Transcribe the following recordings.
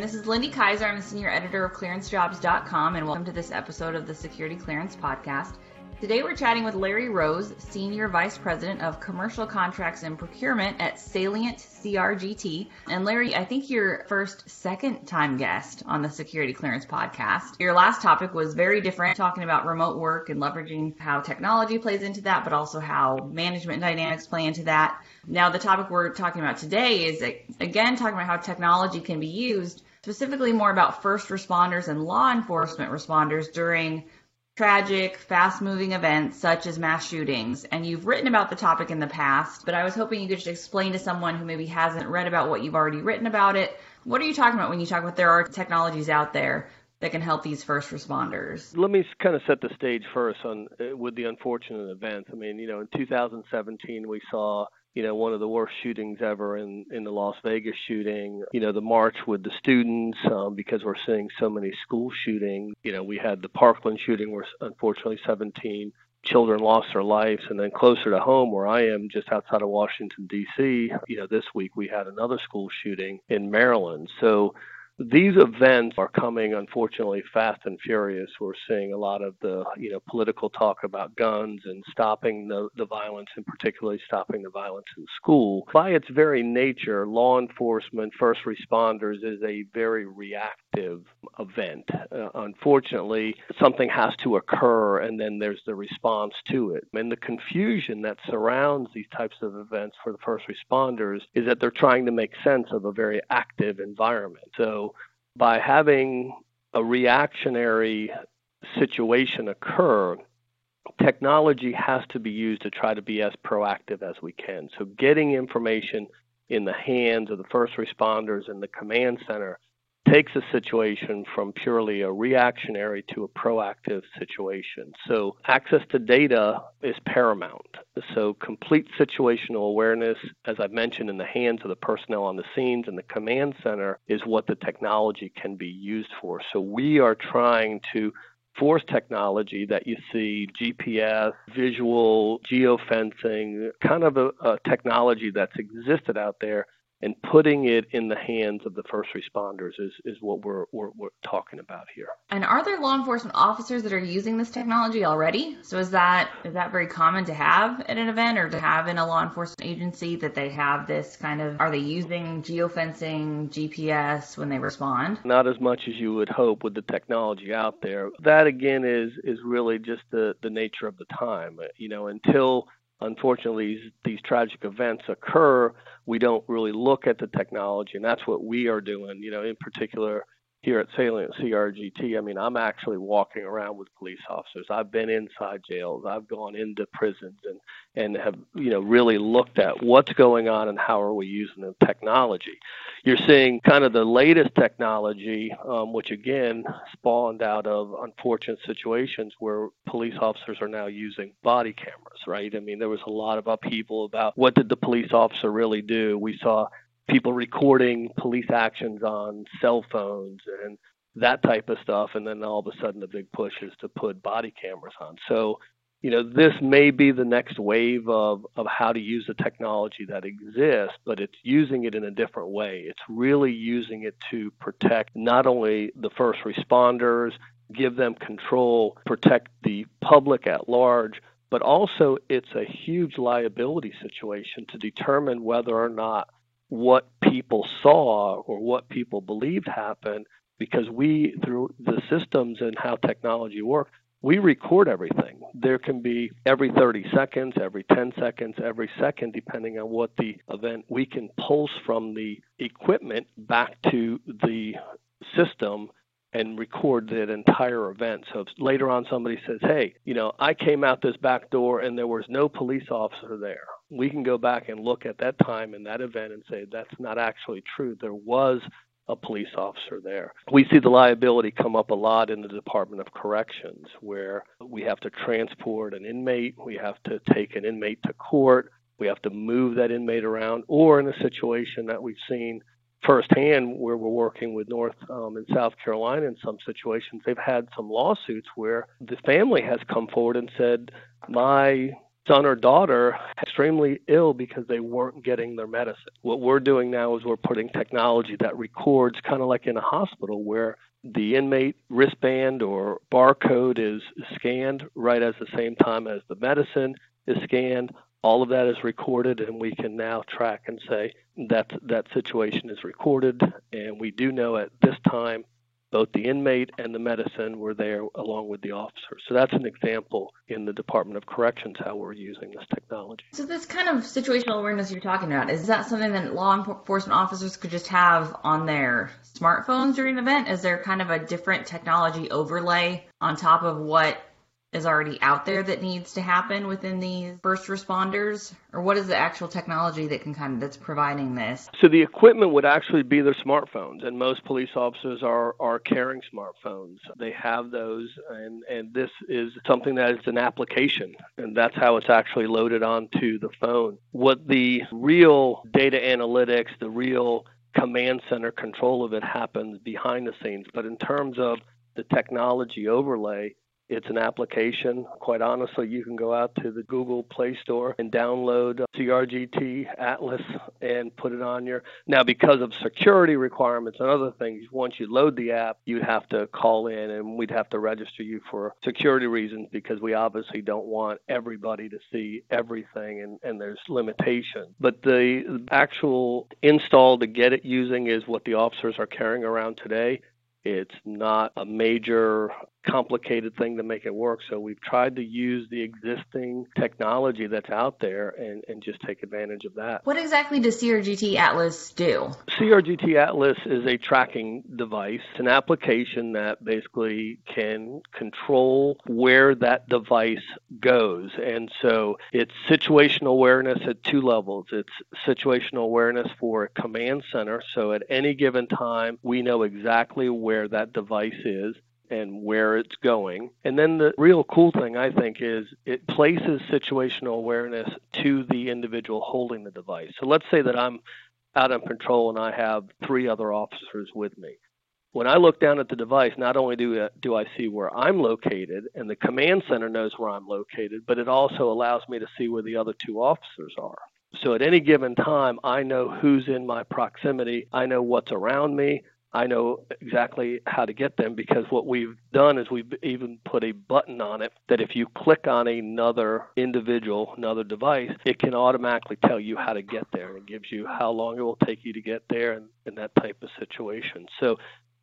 This is Lindy Kyzer. I'm the senior editor of clearancejobs.com, and welcome to this episode of the Security Clearance Podcast. Today we're chatting with Larry Rose, Senior Vice President of Commercial Contracts and Procurement at Salient CRGT. And Larry, I think your first second time guest on the Security Clearance podcast. Your last topic was very different, talking about remote work and leveraging how technology plays into that, but also how management dynamics play into that. Now the topic we're talking about today is again talking about how technology can be used specifically more about first responders and law enforcement responders during tragic, fast moving events such as mass shootings. And you've written about the topic in the past, but I was hoping you could just explain to someone who maybe hasn't read about what you've already written about it. What are you talking about when you talk about there are technologies out there that can help these first responders? Let me kind of set the stage first on uh, with the unfortunate events. I mean, you know, in 2017 we saw you know, one of the worst shootings ever in, in the Las Vegas shooting. You know, the march with the students um, because we're seeing so many school shootings. You know, we had the Parkland shooting where unfortunately 17 children lost their lives. And then closer to home where I am, just outside of Washington, D.C., you know, this week we had another school shooting in Maryland. So, these events are coming unfortunately fast and furious. We're seeing a lot of the you know political talk about guns and stopping the, the violence and particularly stopping the violence in school. By its very nature, law enforcement, first responders is a very reactive event. Uh, unfortunately, something has to occur and then there's the response to it. And the confusion that surrounds these types of events for the first responders is that they're trying to make sense of a very active environment. So by having a reactionary situation occur, technology has to be used to try to be as proactive as we can. So, getting information in the hands of the first responders and the command center takes a situation from purely a reactionary to a proactive situation. So, access to data is paramount. So, complete situational awareness, as I've mentioned, in the hands of the personnel on the scenes and the command center is what the technology can be used for. So, we are trying to force technology that you see GPS, visual, geofencing, kind of a, a technology that's existed out there and putting it in the hands of the first responders is, is what we're, we're, we're talking about here. And are there law enforcement officers that are using this technology already? So is that is that very common to have at an event or to have in a law enforcement agency that they have this kind of are they using geofencing, GPS when they respond? Not as much as you would hope with the technology out there. That again is is really just the, the nature of the time. You know, until unfortunately these, tragic events occur, we don't really look at the technology, and that's what we are doing. You know, in particular here at Salient CRGT, I mean, I'm actually walking around with police officers. I've been inside jails. I've gone into prisons and and have you know really looked at what's going on and how are we using the technology. You're seeing kind of the latest technology, um, which again spawned out of unfortunate situations where police officers are now using body cameras. Right? I mean, there was a lot of upheaval about what did the police officer really do. We saw people recording police actions on cell phones and that type of stuff. And then all of a sudden, the big push is to put body cameras on. So, you know, this may be the next wave of, of how to use the technology that exists, but it's using it in a different way. It's really using it to protect not only the first responders, give them control, protect the public at large, but also it's a huge liability situation to determine whether or not what people saw or what people believed happened because we through the systems and how technology works we record everything. There can be every 30 seconds every 10 seconds every second depending on what the event we can pulse from the equipment back to the system and record that entire event. So later on somebody says, "Hey, you know, I came out this back door and there was no police officer there." we can go back and look at that time and that event and say that's not actually true. There was a police officer there. We see the liability come up a lot in the Department of Corrections where we have to transport an inmate, we have to take an inmate to court, we have to move that inmate around, or in a situation that we've seen firsthand where we're working with North um, and South Carolina in some situations, they've had some lawsuits where the family has come forward and said, My son or daughter extremely ill because they weren't getting their medicine. What we're doing now is we're putting technology that records kind of like in a hospital where the inmate wristband or barcode is scanned right at the same time as the medicine is scanned. All of that is recorded, and we can now track and say that that situation is recorded. And we do know at this time both the inmate and the medicine were there along with the officer. So that's an example in the Department of Corrections how we're using this technology. So this kind of situational awareness you're talking about, is that something that law enforcement officers could just have on their smartphones during an event? Is there kind of a different technology overlay on top of what is already out there that needs to happen within these first responders? Or what is the actual technology that can kind of that's providing this? So the equipment would actually be their smartphones and most police officers are are carrying smartphones. They have those and and this is something that is an application and that's how it's actually loaded onto the phone. What the real data analytics the real command center control of it happens behind the scenes. But in terms of the technology overlay it's an application. Quite honestly, you can go out to the Google Play Store and download uh, CRGT Atlas and put it on your. Now, because of security requirements and other things, once you load the app, you'd have to call in and we'd have to register you for security reasons because we obviously don't want everybody to see everything and, and there's limitations. But the actual install to get it using is what the officers are carrying around today. It's not a major complicated thing to make it work. So we've tried to use the existing technology that's out there and, and just take advantage of that. What exactly does CRGT Atlas do? CRGT Atlas is a tracking device, it's an application that basically can control where that device goes. And so it's situational awareness at two levels. It's situational awareness for a command center. So at any given time, we know exactly where that device is and where it's going. And then the real cool thing, I think, is it places situational awareness to the individual holding the device. So let's say that I'm out on patrol and I have three other officers with me. When I look down at the device, not only do, uh, do I see where I'm located and the command center knows where I'm located, but it also allows me to see where the other two officers are. So at any given time, I know who's in my proximity. I know what's around me. I know exactly how to get them because what we've done is we've even put a button on it that if you click on another individual, another device, it can automatically tell you how to get there. It gives you how long it will take you to get there and, and that type of situation. So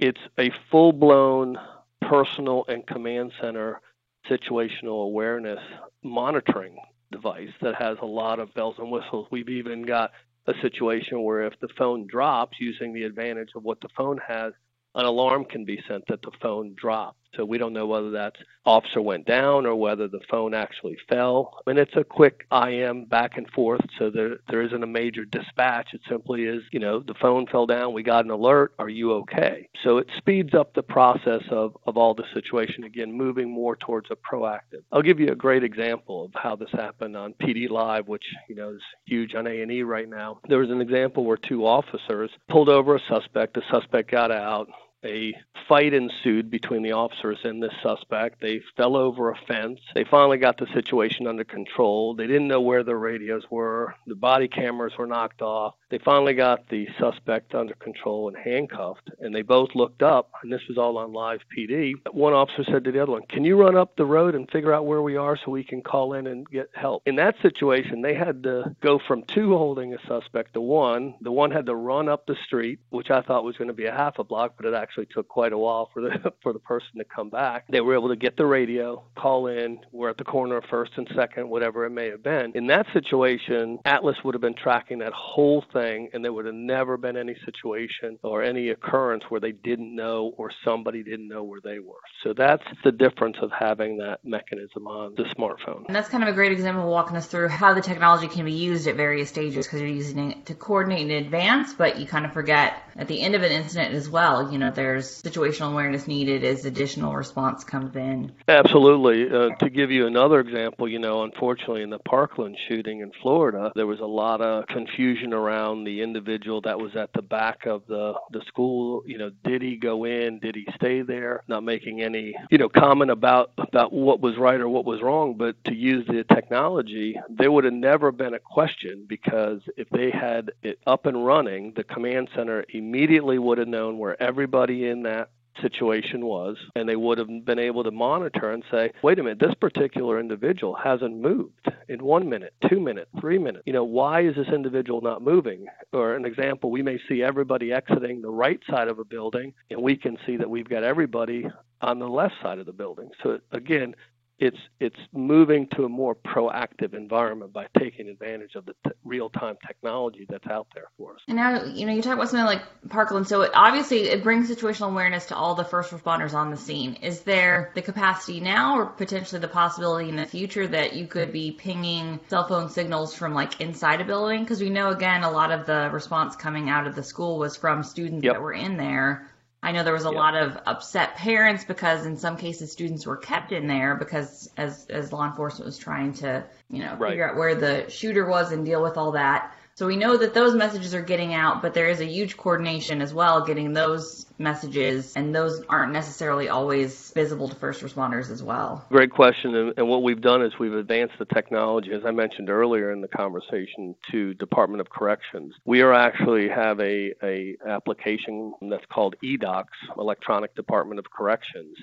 it's a full blown personal and command center situational awareness monitoring device that has a lot of bells and whistles. We've even got a situation where if the phone drops using the advantage of what the phone has, an alarm can be sent that the phone dropped. So we don't know whether that officer went down or whether the phone actually fell. And it's a quick IM back and forth, so there there isn't a major dispatch. It simply is, you know, the phone fell down, we got an alert, are you okay? So it speeds up the process of, of all the situation again, moving more towards a proactive. I'll give you a great example of how this happened on PD Live, which, you know, is huge on A and E right now. There was an example where two officers pulled over a suspect, the suspect got out, a fight ensued between the officers and this suspect. They fell over a fence. They finally got the situation under control. They didn't know where their radios were. The body cameras were knocked off. They finally got the suspect under control and handcuffed, and they both looked up, and this was all on live PD. One officer said to the other one, Can you run up the road and figure out where we are so we can call in and get help? In that situation, they had to go from two holding a suspect to one. The one had to run up the street, which I thought was going to be a half a block, but it actually took quite a while for the for the person to come back. They were able to get the radio, call in. We're at the corner of first and second, whatever it may have been. In that situation, Atlas would have been tracking that whole thing thing, and there would have never been any situation or any occurrence where they didn't know or somebody didn't know where they were. So that's the difference of having that mechanism on the smartphone. And that's kind of a great example of walking us through how the technology can be used at various stages because you're using it to coordinate in advance, but you kind of forget at the end of an incident as well. You know, there's situational awareness needed as additional response comes in. Absolutely. Uh, to give you another example, you know, unfortunately in the Parkland shooting in Florida, there was a lot of confusion around around the individual that was at the back of the the school. You know, did he go in? Did he stay there? Not making any you know comment about about what was right or what was wrong, but to use the technology, there would have never been a question because if they had it up and running, the command center immediately would have known where everybody in that situation was, and they would have been able to monitor and say, wait a minute, this particular individual hasn't moved in one minute, two minutes, three minutes. You know, why is this individual not moving? Or an example, we may see everybody exiting the right side of a building, and we can see that we've got everybody on the left side of the building. So again, it's it's moving to a more proactive environment by taking advantage of the t- real-time technology that's out there for us. And now, you know, you talk about something like Parkland. So it, obviously, it brings situational awareness to all the first responders on the scene. Is there the capacity now, or potentially the possibility in the future that you could be pinging cell phone signals from like inside a building? Because we know, again, a lot of the response coming out of the school was from students yep. that were in there. I know there was a lot of upset parents because in some cases students were kept in there because as as law enforcement was trying to, you know, right. figure out where the shooter was and deal with all that. So we know that those messages are getting out, but there is a huge coordination as well getting those messages, and those aren't necessarily always visible to first responders as well. Great question. And, what we've done is we've advanced the technology, as I mentioned earlier in the conversation, to Department of Corrections. We are actually have a, a application that's called eDocs, Electronic Department of Corrections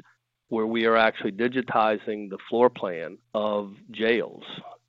where we are actually digitizing the floor plan of jails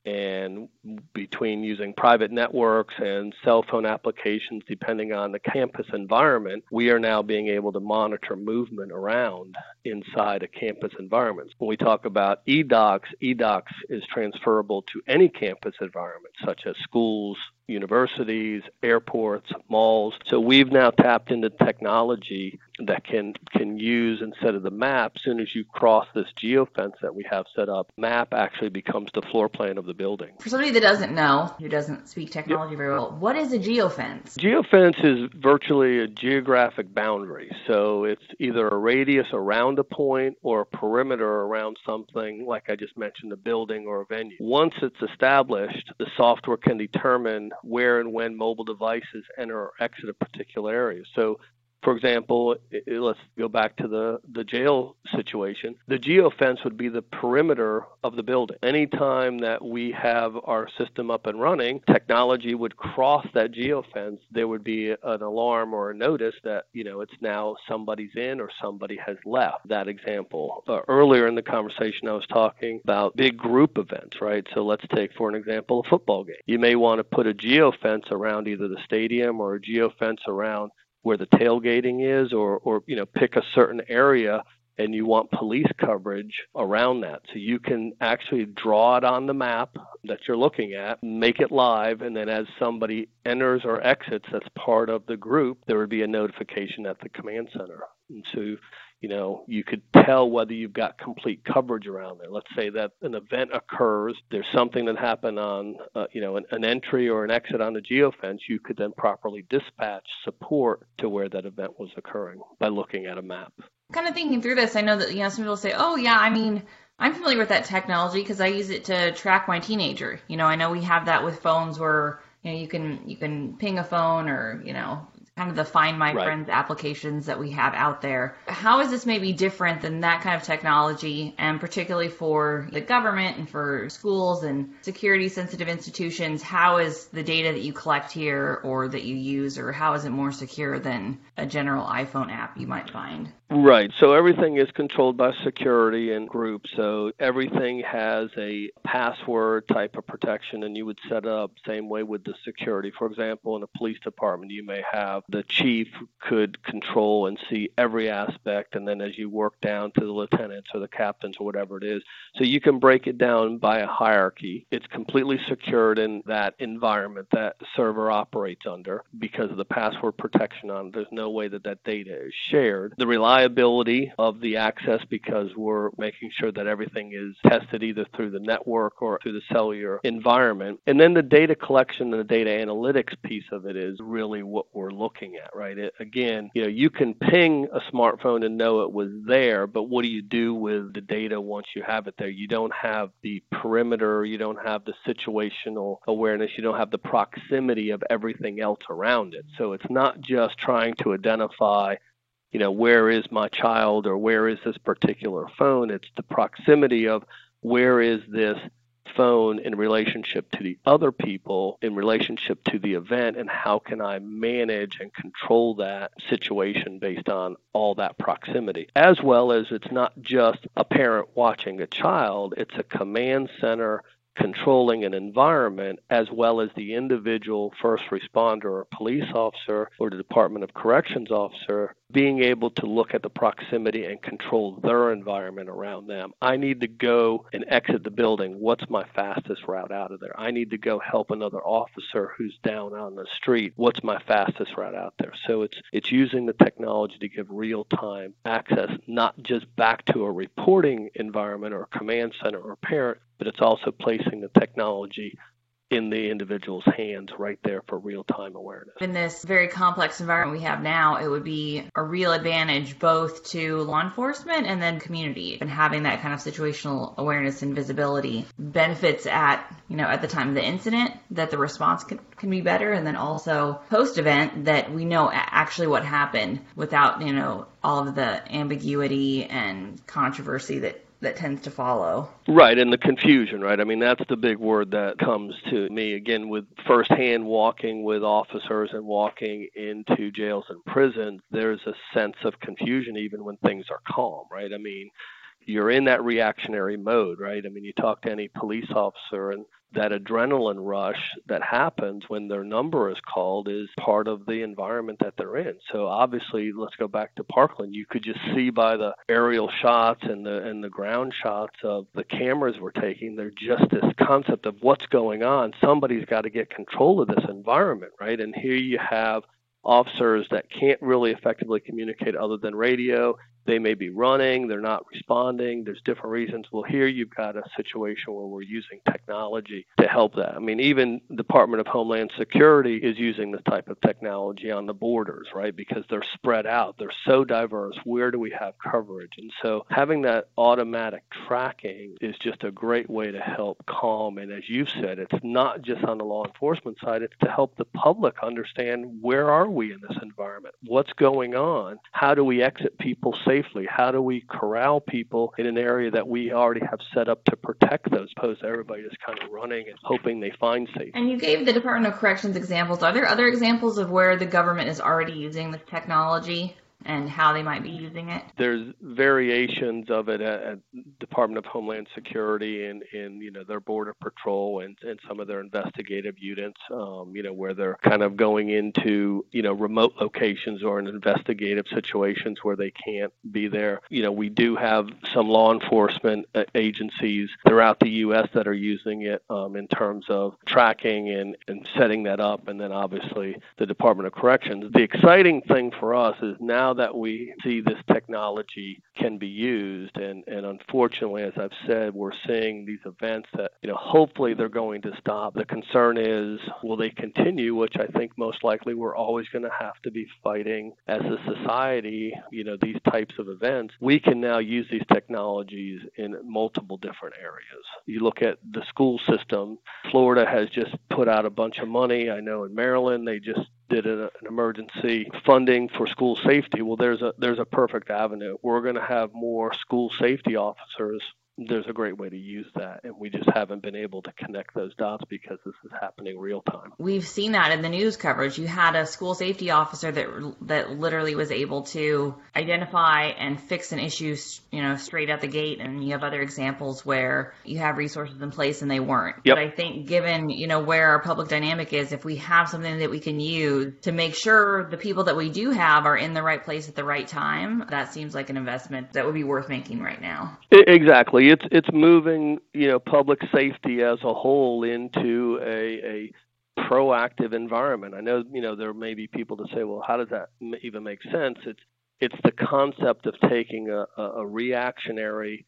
and between using private networks and cell phone applications, depending on the campus environment, we are now being able to monitor movement around inside a campus environment. When we talk about eDocs, eDocs is transferable to any campus environment, such as schools, universities, airports, malls. So we've now tapped into technology that can can use instead of the map. As soon as you cross this geofence that we have set up, map actually becomes the floor plan of the building. For somebody that doesn't know, who doesn't speak technology yep. very well, what is a geofence? Geofence is virtually a geographic boundary. So it's either a radius around a point or a perimeter around something, like I just mentioned, a building or a venue. Once it's established, the software can determine where and when mobile devices enter or exit a particular area. So for example, let's go back to the, the jail situation. The geofence would be the perimeter of the building. Anytime that we have our system up and running, technology would cross that geofence. There would be an alarm or a notice that, you know, it's now somebody's in or somebody has left. That example. Uh, earlier in the conversation, I was talking about big group events, right? So let's take, for an example, a football game. You may want to put a geofence around either the stadium or a geofence around where the tailgating is or, or you know pick a certain area and you want police coverage around that. So you can actually draw it on the map that you're looking at, make it live, and then as somebody enters or exits that's part of the group, there would be a notification at the command center. And so you know, you could tell whether you've got complete coverage around there. Let's say that an event occurs, there's something that happened on, uh, you know, an, an, entry or an exit on the geofence, you could then properly dispatch support to where that event was occurring by looking at a map. Kind of thinking through this, I know that, you know, some people say, oh, yeah, I mean, I'm familiar with that technology because I use it to track my teenager. You know, I know we have that with phones where you know you can you can ping a phone or you know kind of the Find My right. Friends applications that we have out there. How is this maybe different than that kind of technology, and particularly for the government and for schools and security sensitive institutions? How is the data that you collect here or that you use, or how is it more secure than a general iPhone app you might find? Right. So everything is controlled by security and groups. So everything has a password type of protection, and you would set it up same way with the security. For example, in a police department, you may have the chief could control and see every aspect, and then as you work down to the lieutenants or the captains or whatever it is, so you can break it down by a hierarchy. It's completely secured in that environment that server operates under because of the password protection on. It. There's no way that that data is shared. The reliability of the access because we're making sure that everything is tested either through the network or through the cellular environment. And then the data collection and the data analytics piece of it is really what we're looking looking at, right? It, again, you know, you can ping a smartphone and know it was there, but what do you do with the data once you have it there? You don't have the perimeter, you don't have the situational awareness, you don't have the proximity of everything else around it. So it's not just trying to identify you know, where is my child or where is this particular phone? It's the proximity of where is this phone in relationship to the other people, in relationship to the event, and how can I manage and control that situation based on all that proximity. As well as it's not just a parent watching a child, it's a command center controlling an environment as well as the individual first responder or police officer or the Department of Corrections officer being able to look at the proximity and control their environment around them. I need to go and exit the building. What's my fastest route out of there? I need to go help another officer who's down on the street. What's my fastest route out there? So it's it's using the technology to give real-time access not just back to a reporting environment or command center or parent, but it's also placing the technology in the individual's hands right there for real time awareness. In this very complex environment we have now, it would be a real advantage both to law enforcement and then community and having that kind of situational awareness and visibility benefits at, you know, at the time of the incident that the response can, can be better and then also post event that we know actually what happened without, you know, all of the ambiguity and controversy that that tends to follow. Right, and the confusion, right? I mean, that's the big word that comes to me again with firsthand walking with officers and walking into jails and prisons. There's a sense of confusion even when things are calm, right? I mean, you're in that reactionary mode, right? I mean, you talk to any police officer and that adrenaline rush that happens when their number is called is part of the environment that they're in. So obviously, let's go back to Parkland. You could just see by the aerial shots and the and the ground shots of the cameras we're taking, they're just this concept of what's going on. Somebody's got to get control of this environment, right? And here you have officers that can't really effectively communicate other than radio they may be running, they're not responding, there's different reasons. Well, here you've got a situation where we're using technology to help that. I mean, even Department of Homeland Security is using this type of technology on the borders, right? Because they're spread out, they're so diverse. Where do we have coverage? And so having that automatic tracking is just a great way to help calm. And as you've said, it's not just on the law enforcement side, it's to help the public understand where are we in this environment? What's going on? How do we exit people safely? Safely? How do we corral people in an area that we already have set up to protect those to everybody just kind of running and hoping they find safety? And you gave the Department of Corrections examples. Are there other examples of where the government is already using this technology? And how they might be using it? There's variations of it at, at Department of Homeland Security and in you know their border patrol and, and some of their investigative units, um, you know where they're kind of going into you know remote locations or in investigative situations where they can't be there. You know we do have some law enforcement uh, agencies throughout the U.S. that are using it um, in terms of tracking and, and setting that up, and then obviously the Department of Corrections. The exciting thing for us is now that we see this technology can be used, and, and unfortunately, as I've said, we're seeing these events that, you know, hopefully they're going to stop. The concern is, will they continue, which I think most likely we're always going to have to be fighting as a society, you know, these types of events. We can now use these technologies in multiple different areas. You look at the school system, Florida has just put out a bunch of money. I know in Maryland, they just did an, emergency funding for school safety. Well, there's a there's a perfect avenue. We're going to have more school safety officers there's a great way to use that and we just haven't been able to connect those dots because this is happening real time. We've seen that in the news coverage. You had a school safety officer that that literally was able to identify and fix an issue, you know, straight at the gate and you have other examples where you have resources in place and they weren't. Yep. But I think given, you know, where our public dynamic is, if we have something that we can use to make sure the people that we do have are in the right place at the right time, that seems like an investment that would be worth making right now. Exactly it's it's moving you know public safety as a whole into a, a proactive environment. I know you know there may be people to say, well, how does that even make sense? It's it's the concept of taking a, a reactionary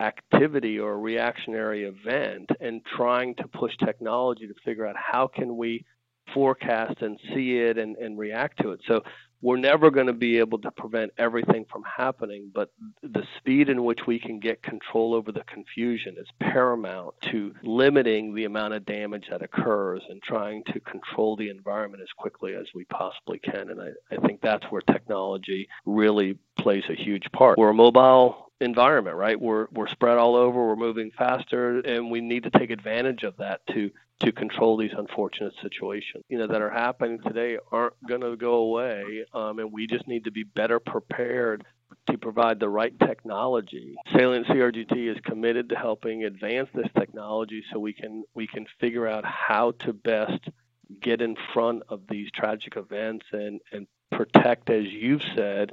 activity or reactionary event and trying to push technology to figure out how can we forecast and see it and, and react to it. So we're never going to be able to prevent everything from happening, but the speed in which we can get control over the confusion is paramount to limiting the amount of damage that occurs and trying to control the environment as quickly as we possibly can. And I, I think that's where technology really plays a huge part. We're a mobile environment, right? We're we're spread all over, we're moving faster, and we need to take advantage of that to to control these unfortunate situations, you know, that are happening today aren't going to go away, um, and we just need to be better prepared to provide the right technology. Salient CRGT is committed to helping advance this technology so we can we can figure out how to best get in front of these tragic events and and protect, as you've said,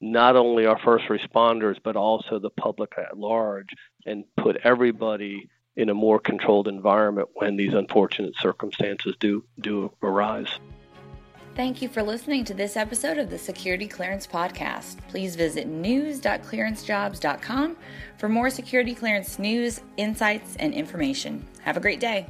not only our first responders but also the public at large, and put everybody in a more controlled environment when these unfortunate circumstances do do arise. Thank you for listening to this episode of the Security Clearance Podcast. Please visit news.clearancejobs.com for more security clearance news, insights, and information. Have a great day.